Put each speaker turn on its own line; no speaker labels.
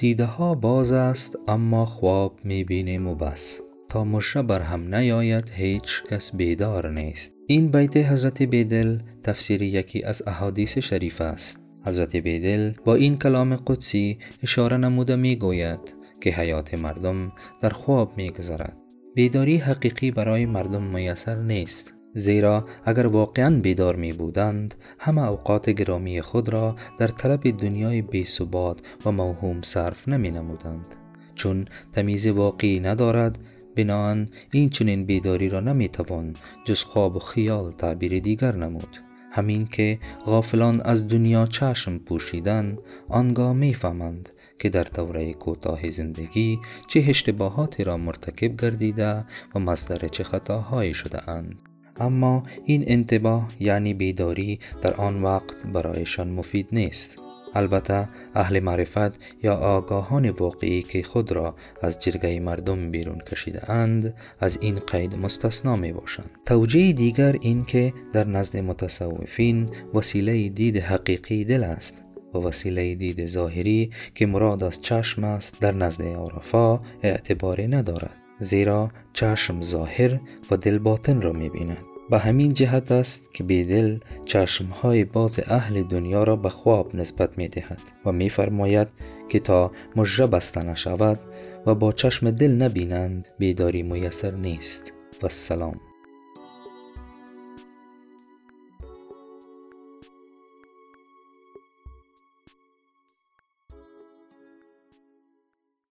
دیده ها باز است اما خواب می بینیم و بس. تا مشه بر هم نیاید هیچ کس بیدار نیست. این بیت حضرت بیدل تفسیر یکی از احادیث شریف است. حضرت بیدل با این کلام قدسی اشاره نموده می گوید که حیات مردم در خواب می گذرد بیداری حقیقی برای مردم میسر نیست. زیرا اگر واقعا بیدار می بودند همه اوقات گرامی خود را در طلب دنیای بی و موهوم صرف نمی نمودند چون تمیز واقعی ندارد بنان این چنین بیداری را نمی توان جز خواب و خیال تعبیر دیگر نمود همین که غافلان از دنیا چشم پوشیدن آنگاه می‌فهمند که در دوره کوتاه زندگی چه اشتباهاتی را مرتکب گردیده و مصدر چه خطاهایی شده اند. اما این انتباه یعنی بیداری در آن وقت برایشان مفید نیست. البته اهل معرفت یا آگاهان واقعی که خود را از جرگه مردم بیرون کشیده اند از این قید مستثنا می باشند. توجیه دیگر این که در نزد متصوفین وسیله دید حقیقی دل است و وسیله دید ظاهری که مراد از چشم است در نزد عرفا اعتباری ندارد. زیرا چشم ظاهر و دل باطن را می بیند. به همین جهت است که بیدل چشمهای باز اهل دنیا را به خواب نسبت می دهد و می فرماید که تا مجره بسته نشود و با چشم دل نبینند بیداری میسر نیست. و سلام.